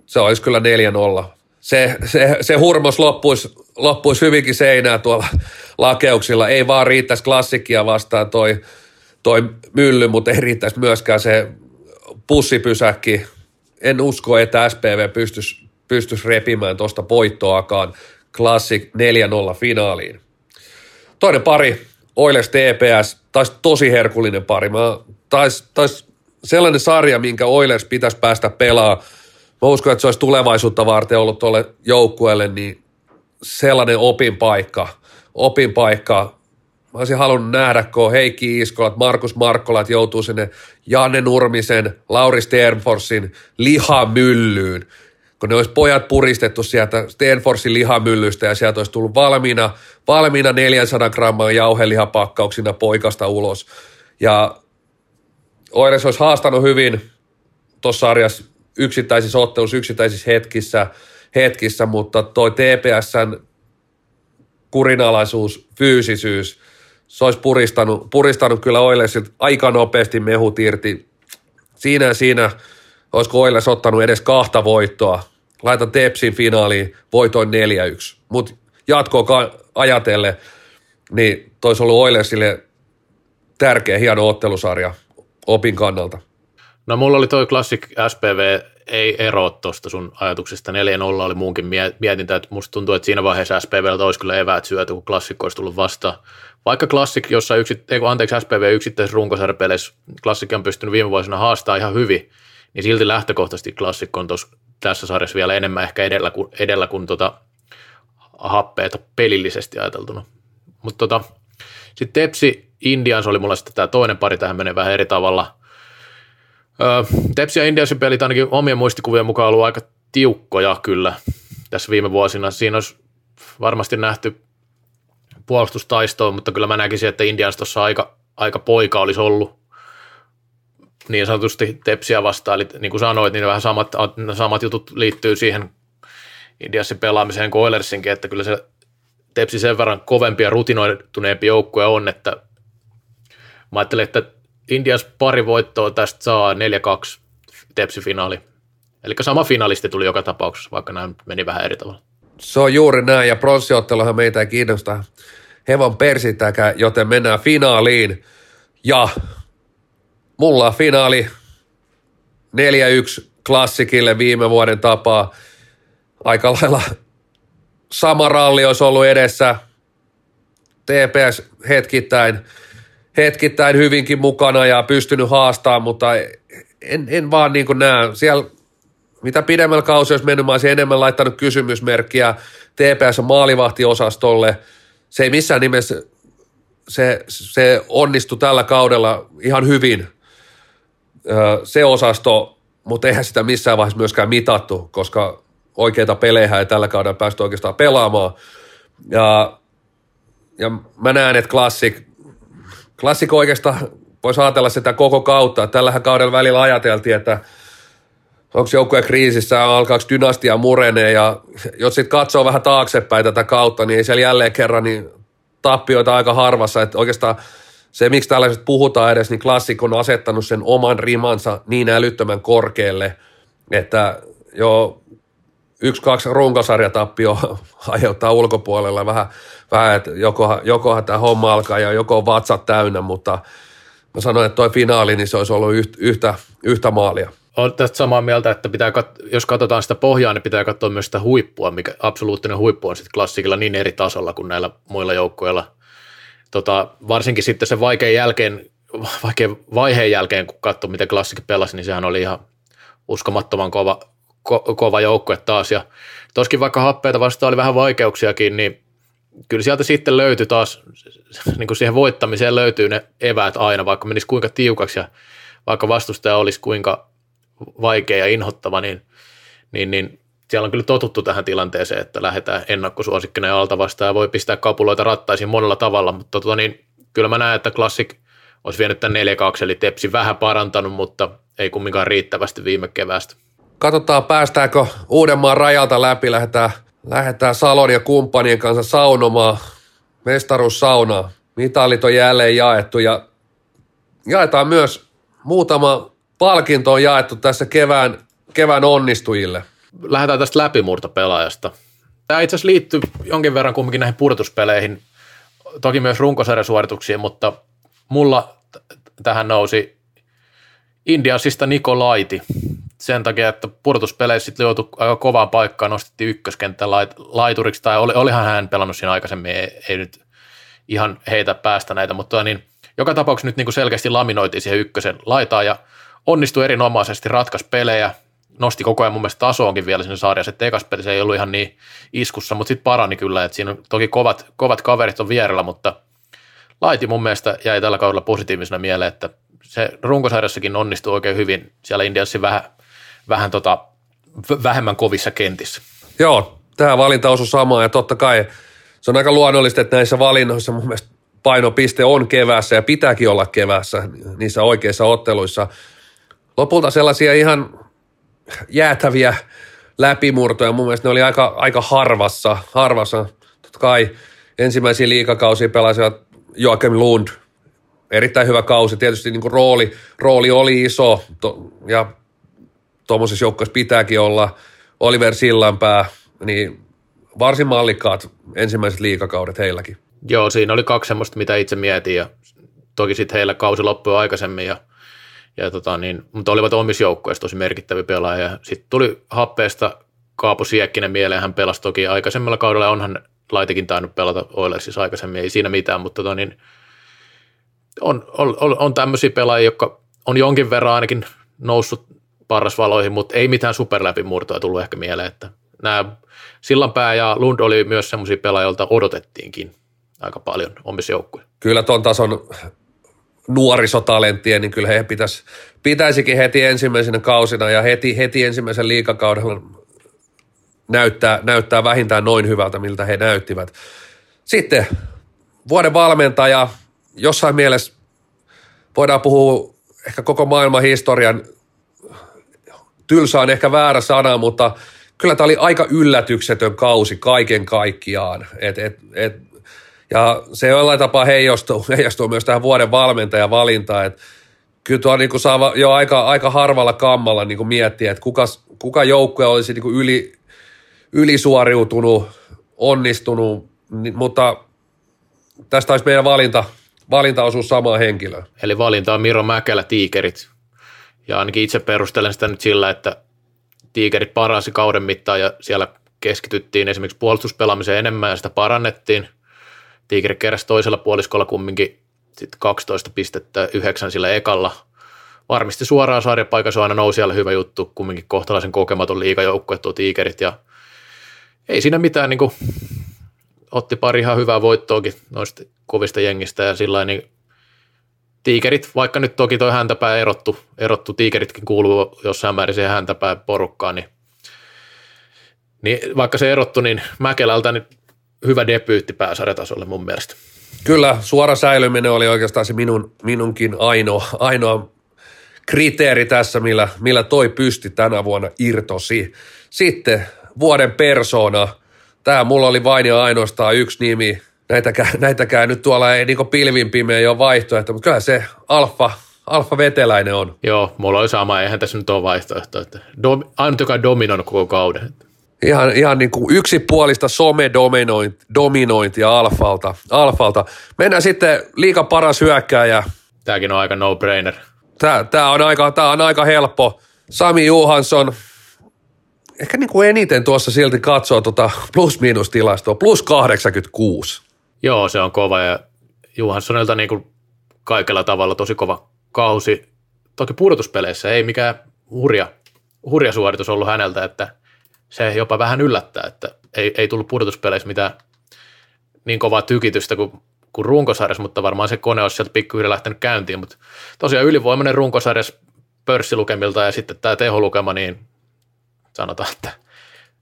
se olisi kyllä 4-0. Se, se, se hurmos loppuisi, loppuisi hyvinkin seinää tuolla lakeuksilla. Ei vaan riittäisi klassikkia vastaan toi, toi mylly, mutta ei riittäisi myöskään se pussipysäkki. En usko, että SPV pystyisi, pystyisi repimään tuosta voittoakaan Classic 4-0 finaaliin. Toinen pari, Oilers TPS, taisi tosi herkullinen pari. Mä tais, tais sellainen sarja, minkä Oilers pitäisi päästä pelaamaan. Mä uskon, että se olisi tulevaisuutta varten ollut tuolle joukkueelle, niin sellainen opinpaikka, opinpaikka. Mä olisin halunnut nähdä, kun Heikki Iskolat, Markus Markkolat joutuu sinne Janne Nurmisen, Lauri Sternforsin lihamyllyyn, kun ne olisi pojat puristettu sieltä Stenforsin lihamyllystä ja sieltä olisi tullut valmiina, valmiina 400 grammaa jauhelihapakkauksina poikasta ulos. Ja Oires olisi haastanut hyvin tuossa sarjassa yksittäisissä otteluissa, yksittäisissä hetkissä, hetkissä, mutta toi TPSn kurinalaisuus, fyysisyys, se olisi puristanut, puristanut kyllä Oilesilta aika nopeasti mehut irti. Siinä siinä, olisiko Oiles ottanut edes kahta voittoa. Laitan Tepsin finaaliin, voitoin 4-1. Mutta jatkoa ajatellen, niin toisi ollut Oilesille tärkeä, hieno ottelusarja – opin kannalta? No mulla oli toi Classic SPV ei eroa tuosta sun ajatuksesta. 4-0 oli muunkin mietintä, että musta tuntuu, että siinä vaiheessa SPVltä olisi kyllä eväät syöty, kun klassikko olisi tullut vastaan. Vaikka klassik, jossa yksit, ei, anteeksi, SPV yksittäisessä runkosarjapeleissä klassikki on pystynyt viime vuosina haastaa ihan hyvin, niin silti lähtökohtaisesti klassikko on tos, tässä sarjassa vielä enemmän ehkä edellä kuin, edellä kuin tota, happeeta pelillisesti ajateltuna. Mutta tota, sitten Tepsi Indians oli mulla sitten tämä toinen pari, tähän menee vähän eri tavalla. Öö, Tepsi ja Indiansin pelit ainakin omien muistikuvien mukaan ollut aika tiukkoja kyllä tässä viime vuosina. Siinä olisi varmasti nähty puolustustaistoon, mutta kyllä mä näkisin, että Indians tuossa aika, aika poika olisi ollut niin sanotusti Tepsiä vastaan. Eli niin kuin sanoit, niin vähän samat, samat jutut liittyy siihen Indiassin pelaamiseen kuin Oilersinkin, että kyllä se Tepsi sen verran kovempi ja rutinoituneempi joukkue on, että mä ajattelin, että Indias pari voittoa tästä saa 4-2 Tepsi-finaali. Eli sama finalisti tuli joka tapauksessa, vaikka nämä meni vähän eri tavalla. Se on juuri näin, ja pronssiotteluhan meitä ei kiinnosta hevon persitäkään, joten mennään finaaliin. Ja mulla finaali 4-1 klassikille viime vuoden tapaa. Aika lailla sama ralli olisi ollut edessä. TPS hetkittäin, hetkittäin hyvinkin mukana ja pystynyt haastamaan, mutta en, en vaan niin kuin näe. Siellä mitä pidemmällä kausi olisi mennyt, mä olisin enemmän laittanut kysymysmerkkiä TPS maalivahtiosastolle. Se ei missään nimessä, se, se onnistui tällä kaudella ihan hyvin, se osasto, mutta eihän sitä missään vaiheessa myöskään mitattu, koska oikeita pelejä ei tällä kaudella päästy oikeastaan pelaamaan. Ja, ja mä näen, että klassik, klassik oikeastaan voisi ajatella sitä koko kautta. Tällähän kaudella välillä ajateltiin, että onko joukkueen kriisissä, alkaako dynastia murenee ja jos sitten katsoo vähän taaksepäin tätä kautta, niin ei siellä jälleen kerran niin tappioita aika harvassa, että oikeastaan se, miksi tällaiset puhutaan edes, niin klassik on asettanut sen oman rimansa niin älyttömän korkealle, että jo yksi, kaksi runkosarjatappio [LAUGHS] aiheuttaa ulkopuolella vähän, vähän että jokohan, jokohan tämä homma alkaa ja joko on vatsat täynnä, mutta mä sanoin, että toi finaali, niin se olisi ollut yhtä, yhtä maalia. Olen tästä samaa mieltä, että pitää kat- jos katsotaan sitä pohjaa, niin pitää katsoa myös sitä huippua, mikä absoluuttinen huippu on sitten klassikilla niin eri tasolla kuin näillä muilla joukkoilla. Tota, varsinkin sitten se vaikean jälkeen, [LAUGHS] vaikean vaiheen jälkeen, kun katsoo, miten klassikki pelasi, niin sehän oli ihan uskomattoman kova, ko- kova joukkue taas. Ja toskin vaikka happeita vastaan oli vähän vaikeuksiakin, niin kyllä sieltä sitten löytyi taas, [LAUGHS] niin kuin siihen voittamiseen löytyy ne eväät aina, vaikka menisi kuinka tiukaksi ja vaikka vastustaja olisi kuinka vaikea ja inhottava, niin, niin, niin siellä on kyllä totuttu tähän tilanteeseen, että lähdetään ennakkosuosikkina ja alta vastaan ja voi pistää kapuloita rattaisiin monella tavalla, mutta tota, niin, kyllä mä näen, että Classic olisi vienyt tämän 4-2, eli Tepsi vähän parantanut, mutta ei kumminkaan riittävästi viime keväästä. Katsotaan, päästäänkö Uudenmaan rajalta läpi, lähdetään, lähdetään Salon ja kumppanien kanssa saunomaan, mestaruussaunaa. Mitalit on jälleen jaettu ja jaetaan myös muutama palkinto on jaettu tässä kevään, kevään onnistujille. Lähdetään tästä läpimurtopelaajasta. Tämä itse asiassa liittyy jonkin verran kumminkin näihin pudotuspeleihin, toki myös runkosarjasuorituksiin, mutta mulla tähän nousi Indiasista Niko Laiti. Sen takia, että pudotuspeleissä sitten joutui aika kovaan paikkaan, nostettiin ykköskenttä lait, laituriksi, tai oli, olihan hän pelannut siinä aikaisemmin, ei, ei nyt ihan heitä päästä näitä, mutta niin, joka tapauksessa nyt niin kuin selkeästi laminoitiin siihen ykkösen laitaan, ja onnistui erinomaisesti, ratkas pelejä, nosti koko ajan mun mielestä tasoonkin vielä sinne sarjassa, että ekas pelissä ei ollut ihan niin iskussa, mutta sitten parani kyllä, että siinä toki kovat, kovat kaverit on vierellä, mutta Laiti mun mielestä jäi tällä kaudella positiivisena mieleen, että se runkosarjassakin onnistui oikein hyvin siellä Indiassa vähän, vähän tota, vähemmän kovissa kentissä. Joo, tämä valinta osui samaan ja totta kai se on aika luonnollista, että näissä valinnoissa mun mielestä painopiste on kevässä ja pitääkin olla kevässä niissä oikeissa otteluissa – lopulta sellaisia ihan jäätäviä läpimurtoja. Mun mielestä ne oli aika, aika harvassa. harvassa. Totta kai ensimmäisiä liikakausia pelasivat Joakim Lund. Erittäin hyvä kausi. Tietysti niin kuin rooli, rooli oli iso to, ja tuommoisessa joukkueessa pitääkin olla. Oliver Sillanpää, niin varsin mallikkaat ensimmäiset liikakaudet heilläkin. Joo, siinä oli kaksi semmoista, mitä itse mietin ja toki sitten heillä kausi loppui aikaisemmin ja – ja tota, niin, mutta olivat omissa joukkueissa tosi merkittäviä pelaajia. Sitten tuli happeesta Kaapo Siekkinen mieleen, hän pelasi toki aikaisemmalla kaudella, onhan Laitekin tainnut pelata Oilersissa aikaisemmin, ei siinä mitään, mutta tota, niin, on, on, on, on tämmöisiä pelaajia, jotka on jonkin verran ainakin noussut parrasvaloihin, mutta ei mitään superläpimurtoa tullut ehkä mieleen, että nämä Sillanpää ja Lund oli myös semmoisia pelaajia, joilta odotettiinkin aika paljon omissa joukkueissa. Kyllä tuon tason nuorisotalenttien, niin kyllä he pitäisi, pitäisikin heti ensimmäisenä kausina ja heti, heti ensimmäisen liikakaudella näyttää, näyttää vähintään noin hyvältä, miltä he näyttivät. Sitten vuoden valmentaja, jossain mielessä voidaan puhua ehkä koko maailman historian, tylsä on ehkä väärä sana, mutta kyllä tämä oli aika yllätyksetön kausi kaiken kaikkiaan. Et, et, et, ja se jollain tapaa heijastuu, [LAUGHS] heijastuu myös tähän vuoden valmentajan valintaan, että kyllä tuo niin saa jo aika, aika harvalla kammalla niin miettiä, että kuka, kuka joukkue olisi niin yli, ylisuoriutunut, onnistunut, niin, mutta tästä olisi meidän valinta, valintaosuus samaa henkilöä. Eli valinta on Miro Mäkelä, Tiikerit. Ja ainakin itse perustelen sitä nyt sillä, että Tiikerit paransi kauden mittaan ja siellä keskityttiin esimerkiksi puolustuspelaamiseen enemmän ja sitä parannettiin. Tiikerit keräsi toisella puoliskolla kumminkin sit 12 pistettä yhdeksän sillä ekalla. Varmisti suoraan sarjapaikan, se on aina nousijalle hyvä juttu, kumminkin kohtalaisen kokematon liikajoukkue tuo Tiikerit ja ei siinä mitään, niin kuin, otti pari ihan hyvää voittoakin noista kovista jengistä ja sillä niin tiikerit, vaikka nyt toki toi häntäpää erottu, erottu tiikeritkin kuuluu jossain määrin siihen häntäpää porukkaan, niin, niin vaikka se erottu, niin Mäkelältä niin hyvä debyytti pääsarjatasolle mun mielestä. Kyllä, suora säilyminen oli oikeastaan se minun, minunkin ainoa, ainoa kriteeri tässä, millä, millä toi pysti tänä vuonna irtosi. Sitten vuoden persona. Tämä mulla oli vain ja ainoastaan yksi nimi. Näitäkään, näitäkään nyt tuolla ei niin pilvin pimeä ole vaihtoehto, mutta kyllä se alfa, alfa veteläinen on. Joo, mulla oli sama, eihän tässä nyt ole vaihtoehto. Että dom, ainut, joka dominoinut koko kauden. Ihan, ihan niin kuin yksipuolista some-dominointia alfalta, alfalta. Mennään sitten liika paras hyökkääjä. Tämäkin on aika no-brainer. Tämä, tämä, on aika, tämä on aika helppo. Sami Juhansson, ehkä niin kuin eniten tuossa silti katsoo tuota plus-miinus-tilastoa, plus 86. Joo, se on kova ja Johanssonilta niin kuin kaikella tavalla tosi kova kausi. Toki pudotuspeleissä ei mikään hurja, hurja suoritus ollut häneltä, että se jopa vähän yllättää, että ei, ei tullut pudotuspeleissä mitään niin kovaa tykitystä kuin, kuin runkosarjassa, mutta varmaan se kone olisi sieltä pikkuhiljaa lähtenyt käyntiin, mutta tosiaan ylivoimainen runkosarjas pörssilukemilta ja sitten tämä teholukema, niin sanotaan, että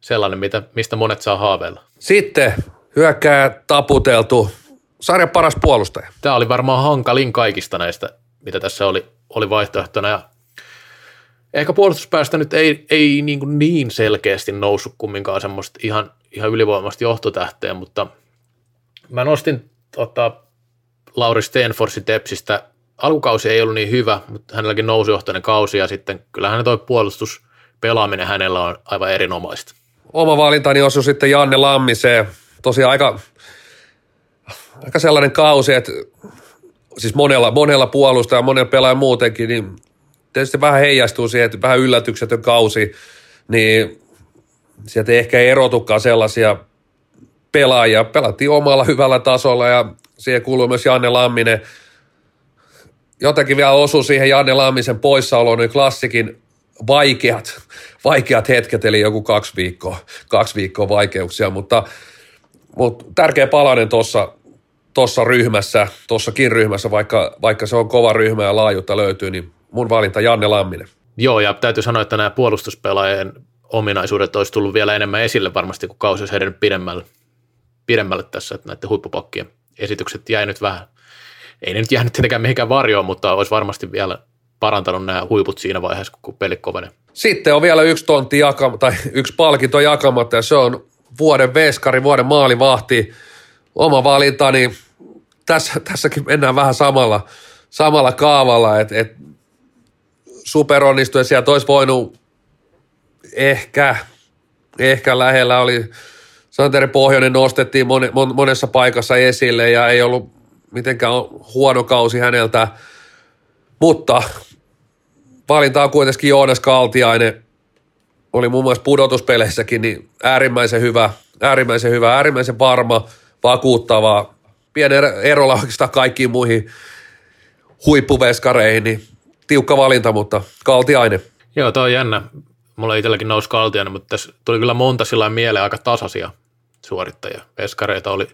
sellainen, mitä, mistä monet saa haaveilla. Sitten hyökkää taputeltu, sarjan paras puolustaja. Tämä oli varmaan hankalin kaikista näistä, mitä tässä oli, oli vaihtoehtona. Ja ehkä puolustuspäästä nyt ei, ei niin, kuin niin selkeästi noussut kumminkaan semmoista ihan, ihan ylivoimasta johtotähteen, mutta mä nostin tota, Lauri Stenforsin Tepsistä. Alkukausi ei ollut niin hyvä, mutta hänelläkin nousujohtainen kausi ja sitten kyllähän toi puolustus – pelaaminen hänellä on aivan erinomaista. Oma valintani osui sitten Janne Lammiseen. Tosiaan aika, aika sellainen kausi, että siis monella, monella puolusta ja monella pelaaja muutenkin, niin tietysti vähän heijastuu siihen, että vähän yllätyksetön kausi, niin sieltä ei ehkä erotukaan sellaisia pelaajia. Pelattiin omalla hyvällä tasolla ja siihen kuuluu myös Janne Lamminen. Jotenkin vielä osui siihen Janne Lammisen poissaoloon, niin klassikin vaikeat, vaikeat hetket, eli joku kaksi viikkoa, kaksi viikkoa vaikeuksia, mutta, mutta tärkeä palanen tuossa tossa ryhmässä, tuossakin ryhmässä, vaikka, vaikka se on kova ryhmä ja laajuutta löytyy, niin mun valinta Janne Lamminen. Joo, ja täytyy sanoa, että nämä puolustuspelaajien ominaisuudet olisi tullut vielä enemmän esille varmasti, kun kausi olisi edennyt pidemmälle, pidemmälle tässä, että näiden huippupakkien esitykset jäi nyt vähän, ei ne nyt jäänyt tietenkään mihinkään varjoon, mutta olisi varmasti vielä parantanut nämä huiput siinä vaiheessa, kun peli kovenee. Sitten on vielä yksi tontti jakama, tai yksi palkinto jakamatta, ja se on vuoden veskari, vuoden maalivahti. Oma valintani, tässä, tässäkin mennään vähän samalla, samalla kaavalla, että et superonnistuja sieltä olisi voinut ehkä, ehkä lähellä oli, Santeri Pohjonen nostettiin monessa paikassa esille ja ei ollut mitenkään huono kausi häneltä, mutta valinta on kuitenkin Joonas Kaltiainen. Oli muun muassa pudotuspeleissäkin niin äärimmäisen hyvä, äärimmäisen hyvä, äärimmäisen varma, vakuuttava. Pieni erolla oikeastaan kaikkiin muihin huippuveskareihin, niin tiukka valinta, mutta Kaltiainen. Joo, toi on jännä. Mulla itselläkin nousi Kaltiainen, mutta tässä tuli kyllä monta sillä mieleen aika tasaisia suorittajia. Veskareita oli,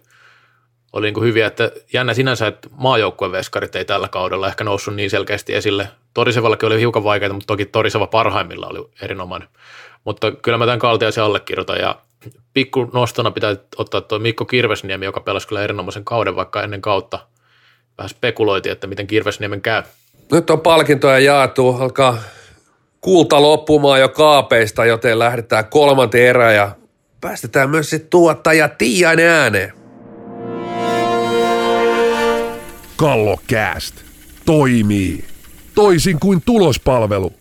oli niin kuin hyviä, että jännä sinänsä, että maajoukkueen veskarit ei tällä kaudella ehkä noussut niin selkeästi esille. Torisevallakin oli hiukan vaikeita, mutta toki Toriseva parhaimmilla oli erinomainen. Mutta kyllä mä tämän Kaltiaisen allekirjoitan ja pikku nostona pitää ottaa tuo Mikko Kirvesniemi, joka pelasi kyllä erinomaisen kauden, vaikka ennen kautta vähän spekuloitiin, että miten Kirvesniemen käy. Nyt on palkintoja jaettu, alkaa kulta loppumaan jo kaapeista, joten lähdetään kolmanteen erään ja päästetään myös sitten tuottaja Tiiainen ääneen. Kallokääst toimii toisin kuin tulospalvelu.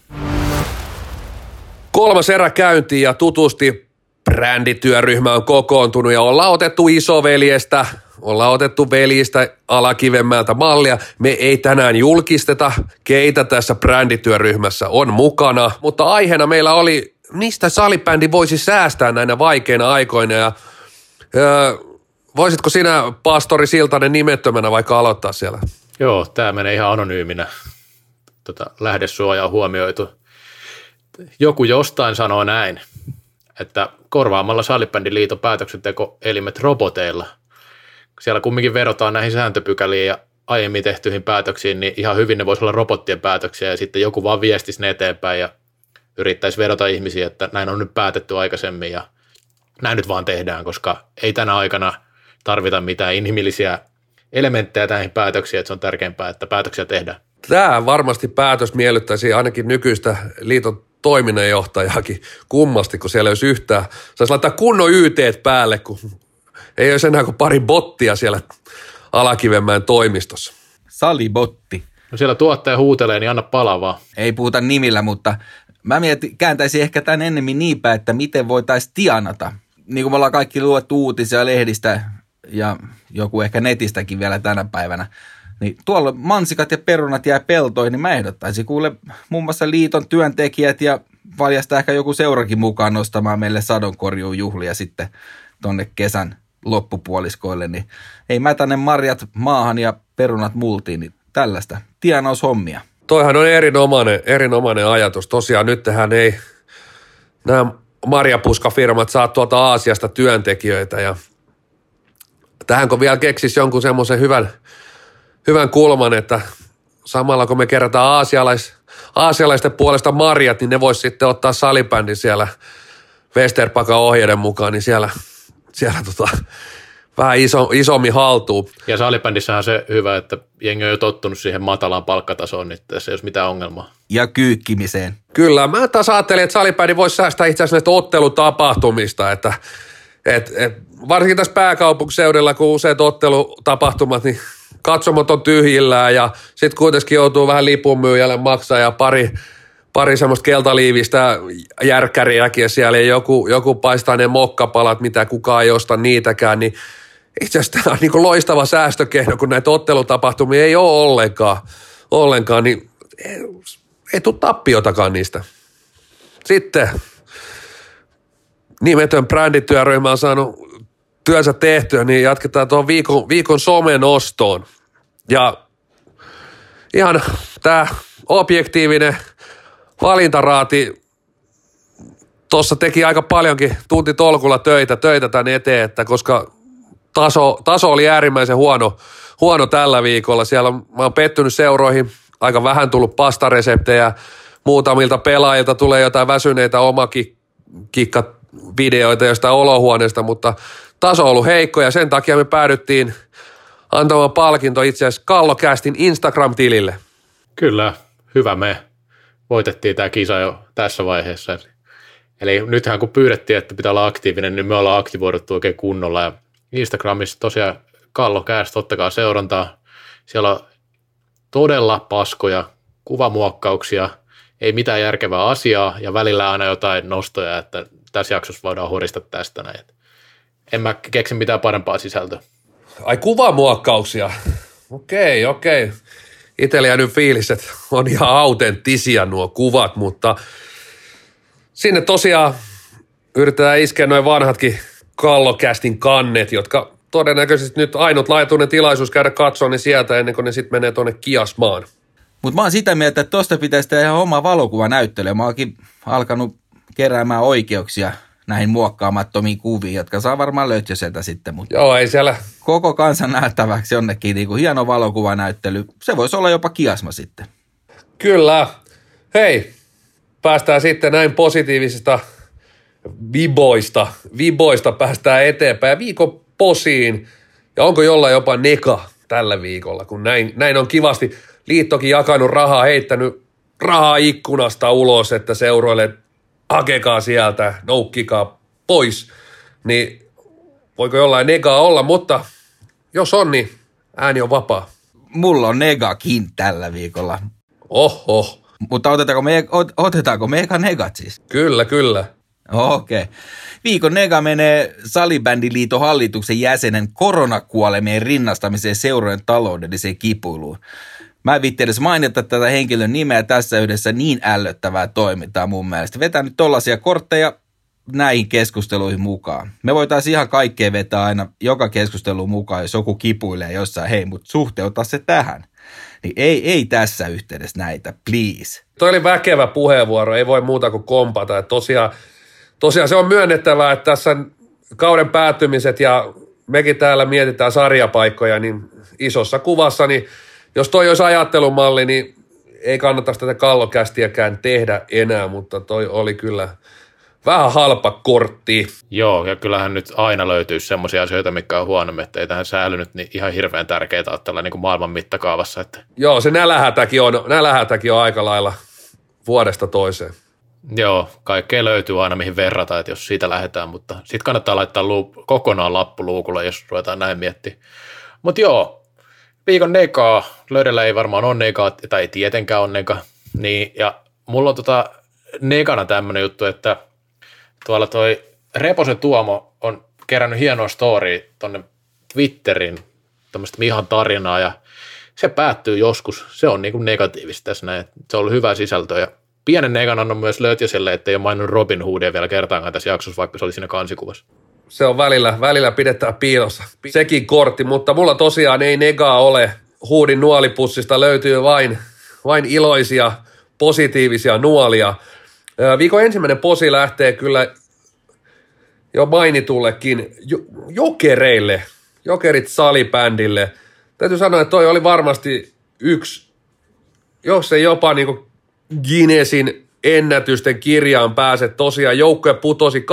Kolmas erä käyntiin ja tutusti brändityöryhmä on kokoontunut ja ollaan otettu isoveljestä, ollaan otettu veljistä alakivemmältä mallia. Me ei tänään julkisteta, keitä tässä brändityöryhmässä on mukana, mutta aiheena meillä oli, mistä salibändi voisi säästää näinä vaikeina aikoina ja öö, voisitko sinä, pastori Siltanen, nimettömänä vaikka aloittaa siellä? Joo, tämä menee ihan anonyyminä. Tota, lähdesuoja on huomioitu. Joku jostain sanoo näin, että korvaamalla salibändiliiton päätöksentekoelimet roboteilla, siellä kumminkin vedotaan näihin sääntöpykäliin ja aiemmin tehtyihin päätöksiin, niin ihan hyvin ne voisi olla robottien päätöksiä ja sitten joku vaan viestisi ne eteenpäin ja yrittäisi vedota ihmisiä, että näin on nyt päätetty aikaisemmin ja näin nyt vaan tehdään, koska ei tänä aikana tarvita mitään inhimillisiä elementtejä näihin päätöksiin, että se on tärkeämpää, että päätöksiä tehdään. Tämä varmasti päätös miellyttäisi ainakin nykyistä liiton toiminnanjohtajakin kummasti, kun siellä olisi yhtään. Saisi laittaa kunnon YT päälle, kun ei olisi enää kuin pari bottia siellä Alakivenmäen toimistossa. Salibotti. No siellä tuottaja huutelee, niin anna palavaa. Ei puhuta nimillä, mutta mä mietin, kääntäisin ehkä tämän ennemmin niin päin, että miten voitaisiin tianata. Niin kuin me ollaan kaikki luettu uutisia lehdistä ja joku ehkä netistäkin vielä tänä päivänä, niin tuolla mansikat ja perunat jää peltoihin, niin mä ehdottaisin kuule muun muassa liiton työntekijät ja valjasta ehkä joku seurakin mukaan nostamaan meille sadonkorjuun juhlia sitten tonne kesän loppupuoliskoille, niin ei mä tänne marjat maahan ja perunat multiin, niin tällaista tienaushommia. Toihan on erinomainen, erinomainen ajatus. Tosiaan nyt tähän ei nämä marjapuskafirmat saa tuolta Aasiasta työntekijöitä ja tähän kun vielä keksisi jonkun semmoisen hyvän, hyvän kulman, että samalla kun me kerätään aasialais, aasialaisten puolesta marjat, niin ne voisi sitten ottaa salibändin siellä Westerpakan ohjeiden mukaan, niin siellä, siellä tota, vähän iso, isommin haltuu. Ja salibändissä on se hyvä, että jengi on jo tottunut siihen matalaan palkkatasoon, niin tässä ei olisi mitään ongelmaa. Ja kyykkimiseen. Kyllä, mä taas ajattelin, että salibändi voisi säästää itse asiassa näistä ottelutapahtumista, että et, et, varsinkin tässä pääkaupunkiseudulla, kun useat ottelutapahtumat, niin katsomot on tyhjillään ja sitten kuitenkin joutuu vähän lipunmyyjälle maksaa ja pari, pari semmoista keltaliivistä järkkäriäkin siellä ja joku, joku paistaa ne mokkapalat, mitä kukaan ei osta niitäkään, niin itse asiassa tämä on niin loistava säästökehno, kun näitä ottelutapahtumia ei ole ollenkaan, ollenkaan niin ei, ei tule tappiotakaan niistä. Sitten nimetön brändityöryhmä on saanut työnsä tehtyä, niin jatketaan tuon viikon, viikon somenostoon. Ja ihan tämä objektiivinen valintaraati tuossa teki aika paljonkin tunti tolkulla töitä, töitä tämän eteen, että koska taso, taso oli äärimmäisen huono, huono tällä viikolla. Siellä mä oon pettynyt seuroihin, aika vähän tullut pastareseptejä, muutamilta pelaajilta tulee jotain väsyneitä omakikka videoita jostain olohuoneesta, mutta taso on ollut heikko ja sen takia me päädyttiin antamaan palkinto itse asiassa Kallokästin Instagram-tilille. Kyllä, hyvä me. Voitettiin tämä kisa jo tässä vaiheessa. Eli nythän kun pyydettiin, että pitää olla aktiivinen, niin me ollaan aktivoiduttu oikein kunnolla. Ja Instagramissa tosiaan Kallokäst, ottakaa seurantaa. Siellä on todella paskoja kuvamuokkauksia, ei mitään järkevää asiaa ja välillä aina jotain nostoja, että tässä jaksossa voidaan horista tästä näin. En mä keksi mitään parempaa sisältöä. Ai kuvamuokkauksia. Okei, okei. itsellä jäänyt fiilis, että on ihan autenttisia nuo kuvat, mutta sinne tosiaan yritetään iskeä noin vanhatkin kallokästin kannet, jotka todennäköisesti nyt ainut laituinen tilaisuus käydä katsoa niin sieltä ennen kuin ne sitten menee tuonne kiasmaan. Mutta mä oon sitä mieltä, että tosta pitäisi tehdä oma valokuvanäyttely. Mä oonkin alkanut keräämään oikeuksia näihin muokkaamattomiin kuviin, jotka saa varmaan sieltä sitten. Mutta Joo, ei siellä, koko kansan nähtäväksi jonnekin niin kuin hieno valokuvanäyttely. Se voisi olla jopa kiasma sitten. kyllä. Hei, päästään sitten näin positiivisista viboista, viboista päästään eteenpäin. Viikon posiin, ja onko jollain jopa neka tällä viikolla, kun näin, näin on kivasti liittokin jakanut rahaa, heittänyt rahaa ikkunasta ulos, että seuroille hakekaa sieltä, noukkikaa pois, niin voiko jollain negaa olla, mutta jos on, niin ääni on vapaa. Mulla on negakin tällä viikolla. Oho, Mutta otetaanko me, ot, otetaanko me eka negat siis? kyllä, kyllä. Okei. Okay. Viikon nega menee Salibändiliiton hallituksen jäsenen koronakuolemien rinnastamiseen seurojen taloudelliseen kipuiluun. Mä en vitti edes mainita tätä henkilön nimeä tässä yhdessä niin ällöttävää toimintaa mun mielestä. Vetää nyt tollaisia kortteja näihin keskusteluihin mukaan. Me voitaisiin ihan kaikkea vetää aina joka keskusteluun mukaan, jos joku kipuilee jossain, hei, mutta suhteuta se tähän. Niin ei, ei tässä yhteydessä näitä, please. Toi oli väkevä puheenvuoro, ei voi muuta kuin kompata. Tosiaan, tosiaan se on myönnettävää, että tässä kauden päättymiset ja mekin täällä mietitään sarjapaikkoja, niin isossa kuvassa, niin jos toi olisi ajattelumalli, niin ei kannata tätä kallokästiäkään tehdä enää, mutta toi oli kyllä vähän halpa kortti. Joo, ja kyllähän nyt aina löytyy semmoisia asioita, mikä on huonommin, että ei tähän säilynyt niin ihan hirveän tärkeää ottaa niin kuin maailman mittakaavassa. Että Joo, se nälähätäkin on, nälähätäkin on aika lailla vuodesta toiseen. Joo, kaikkea löytyy aina mihin verrata, että jos siitä lähdetään, mutta sitten kannattaa laittaa luup, kokonaan lappu luukulle, jos ruvetaan näin miettimään. Mutta joo, viikon negaa, löydellä ei varmaan ole negaa, tai ei tietenkään ole nega, niin, ja mulla on tota negana tämmöinen juttu, että tuolla toi Reposen Tuomo on kerännyt hienoa story tonne Twitterin, tämmöistä Mihan tarinaa, ja se päättyy joskus, se on niinku negatiivista tässä näin, se on ollut hyvää sisältöä, ja pienen negan annan myös Lötjöselle, ettei ole maininnut Robin Hoodia vielä kertaakaan tässä jaksossa, vaikka se oli siinä kansikuvassa. Se on välillä, välillä pidetään piilossa. Sekin kortti, mutta mulla tosiaan ei negaa ole. Huudin nuolipussista löytyy vain, vain iloisia, positiivisia nuolia. Viikon ensimmäinen posi lähtee kyllä jo mainitullekin jo- jokereille, jokerit salibändille. Täytyy sanoa, että toi oli varmasti yksi, jos ei jopa niin Guinnessin ennätysten kirjaan pääse. Tosiaan joukkue putosi 27.3.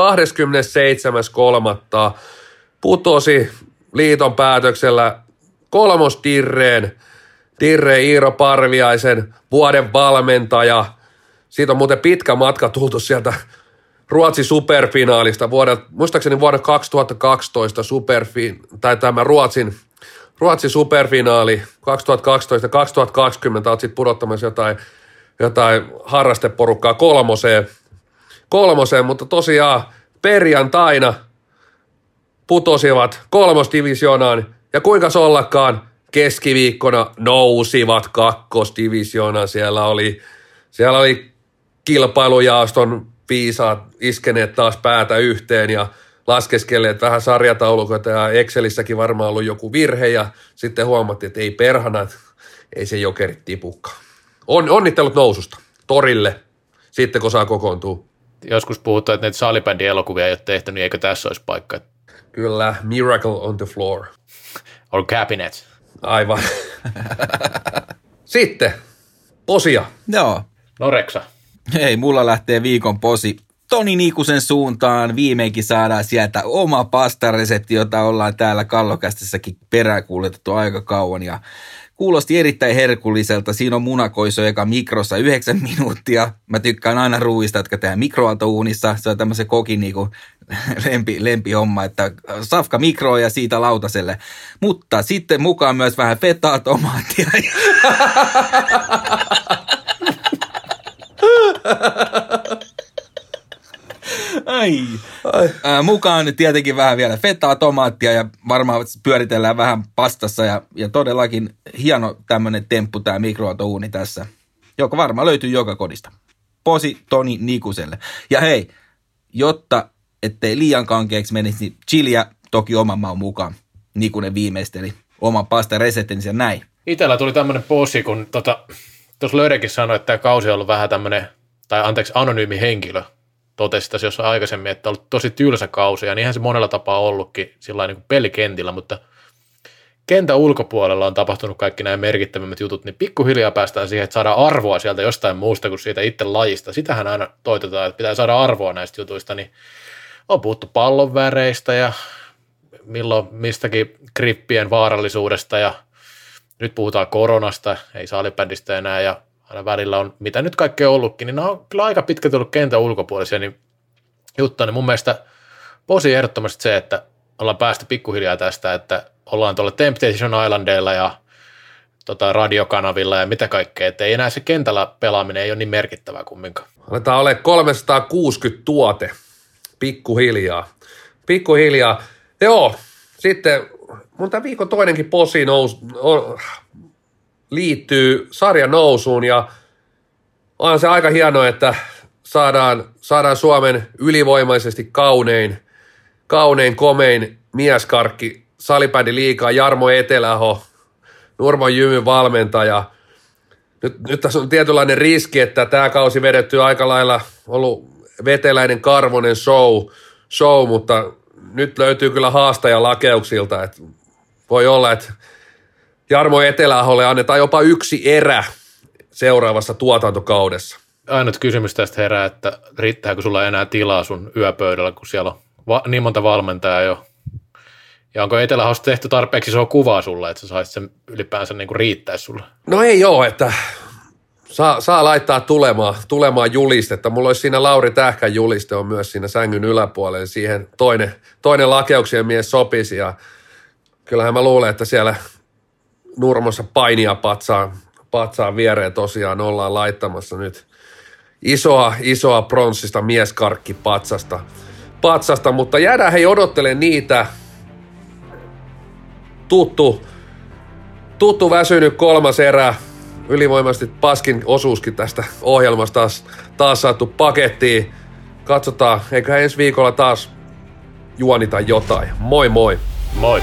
Putosi liiton päätöksellä kolmostirreen. Tirre Iiro Parviaisen vuoden valmentaja. Siitä on muuten pitkä matka tultu sieltä Ruotsin superfinaalista vuodelta, muistaakseni vuonna 2012 superfi, tai tämä Ruotsin, Ruotsin superfinaali 2012-2020, olet sitten pudottamassa jotain, jotain harrasteporukkaa kolmoseen, kolmoseen, mutta tosiaan perjantaina putosivat kolmosdivisioonaan ja kuinka ollakaan keskiviikkona nousivat kakkosdivisioonaan. Siellä oli, siellä oli kilpailujaoston viisaat iskeneet taas päätä yhteen ja laskeskelleet vähän sarjataulukoita ja Excelissäkin varmaan ollut joku virhe ja sitten huomattiin, että ei perhana, ei se jokerit tipukkaan. On, onnittelut noususta torille sitten kun saa kokoontua. Joskus puhutaan, että näitä salibändin elokuvia ei ole tehty, niin eikö tässä olisi paikka? Kyllä, Miracle on the floor. Or cabinet. Aivan. Sitten, posia. Joo. Noreksa. Hei, mulla lähtee viikon posi Toni Niikusen suuntaan. Viimeinkin saadaan sieltä oma pastaresepti, jota ollaan täällä kallokästissäkin peräänkuuletettu aika kauan. Ja kuulosti erittäin herkulliselta. Siinä on munakoiso, joka mikrossa yhdeksän minuuttia. Mä tykkään aina ruuista, jotka tehdään mikroaaltouunissa. Se on tämmöisen kokin niinku [LAUGHS] lempi, lempihomma, että safka mikroon ja siitä lautaselle. Mutta sitten mukaan myös vähän fetaa, tomaattia. [LAUGHS] [LAUGHS] Ai Ai. Ai. mukaan tietenkin vähän vielä fetaa, tomaattia ja varmaan pyöritellään vähän pastassa ja, ja todellakin hieno tämmönen temppu tämä mikroatouuni tässä, joka varmaan löytyy joka kodista. Posi Toni Nikuselle. Ja hei, jotta ettei liian kankeeksi menisi, niin chiliä toki oman maun mukaan. Nikunen viimeisteli oman pasta reseptinsä näin. Itellä tuli tämmöinen posi, kun tota, tuossa Lörekin sanoi, että tämä kausi on ollut vähän tämmöinen, tai anteeksi, anonyymi henkilö totesi tässä jossain aikaisemmin, että on ollut tosi tylsä kausi, ja niinhän se monella tapaa ollutkin sillä niin kuin pelikentillä, mutta kentän ulkopuolella on tapahtunut kaikki nämä merkittävimmät jutut, niin pikkuhiljaa päästään siihen, että saadaan arvoa sieltä jostain muusta kuin siitä itse lajista. Sitähän aina toitotaan, että pitää saada arvoa näistä jutuista, niin on puhuttu pallon väreistä ja milloin mistäkin krippien vaarallisuudesta ja nyt puhutaan koronasta, ei saalibändistä enää ja aina välillä on, mitä nyt kaikkea ollutkin, niin ne on kyllä aika pitkä tullut kentän ulkopuolisia, niin juttu, niin mun mielestä posi ehdottomasti se, että ollaan päästy pikkuhiljaa tästä, että ollaan tuolla Temptation Islandilla ja tota, radiokanavilla ja mitä kaikkea, että ei enää se kentällä pelaaminen ei ole niin merkittävää kumminkaan. Aletaan ole 360 tuote, pikkuhiljaa. Pikkuhiljaa. Joo, sitten mun tämä viikon toinenkin posi nous, liittyy sarjan nousuun ja on se aika hieno, että saadaan, saadaan Suomen ylivoimaisesti kaunein, kaunein, komein mieskarkki salibändi liikaa Jarmo Eteläho, Nurmo Jymyn valmentaja. Nyt, nyt tässä on tietynlainen riski, että tämä kausi vedetty aika lailla ollut veteläinen karvonen show, show mutta nyt löytyy kyllä haastaja lakeuksilta, että voi olla, että Jarmo Eteläholle annetaan jopa yksi erä seuraavassa tuotantokaudessa. Ainut kysymys tästä herää, että riittääkö sulla enää tilaa sun yöpöydällä, kun siellä on va- niin monta valmentajaa jo. Ja onko Etelähossa tehty tarpeeksi isoa kuvaa sulle, että sä saisit sen ylipäänsä niin kuin riittäisi sulle? No ei ole, että saa, saa laittaa tulemaan, tulemaan julistetta. Mulla olisi siinä Lauri Tähkän juliste on myös siinä sängyn yläpuolella. Siihen toinen, toinen lakeuksien mies sopisi ja kyllähän mä luulen, että siellä Nurmossa painia patsaan, patsaan viereen tosiaan ollaan laittamassa nyt isoa, isoa pronssista mieskarkkipatsasta, patsasta, mutta jäädään hei odottele niitä. Tuttu, tuttu väsynyt kolmas erä, ylivoimaisesti paskin osuuskin tästä ohjelmasta taas, taas saatu pakettiin. Katsotaan, eikä ensi viikolla taas juonita jotain. Moi moi! Moi!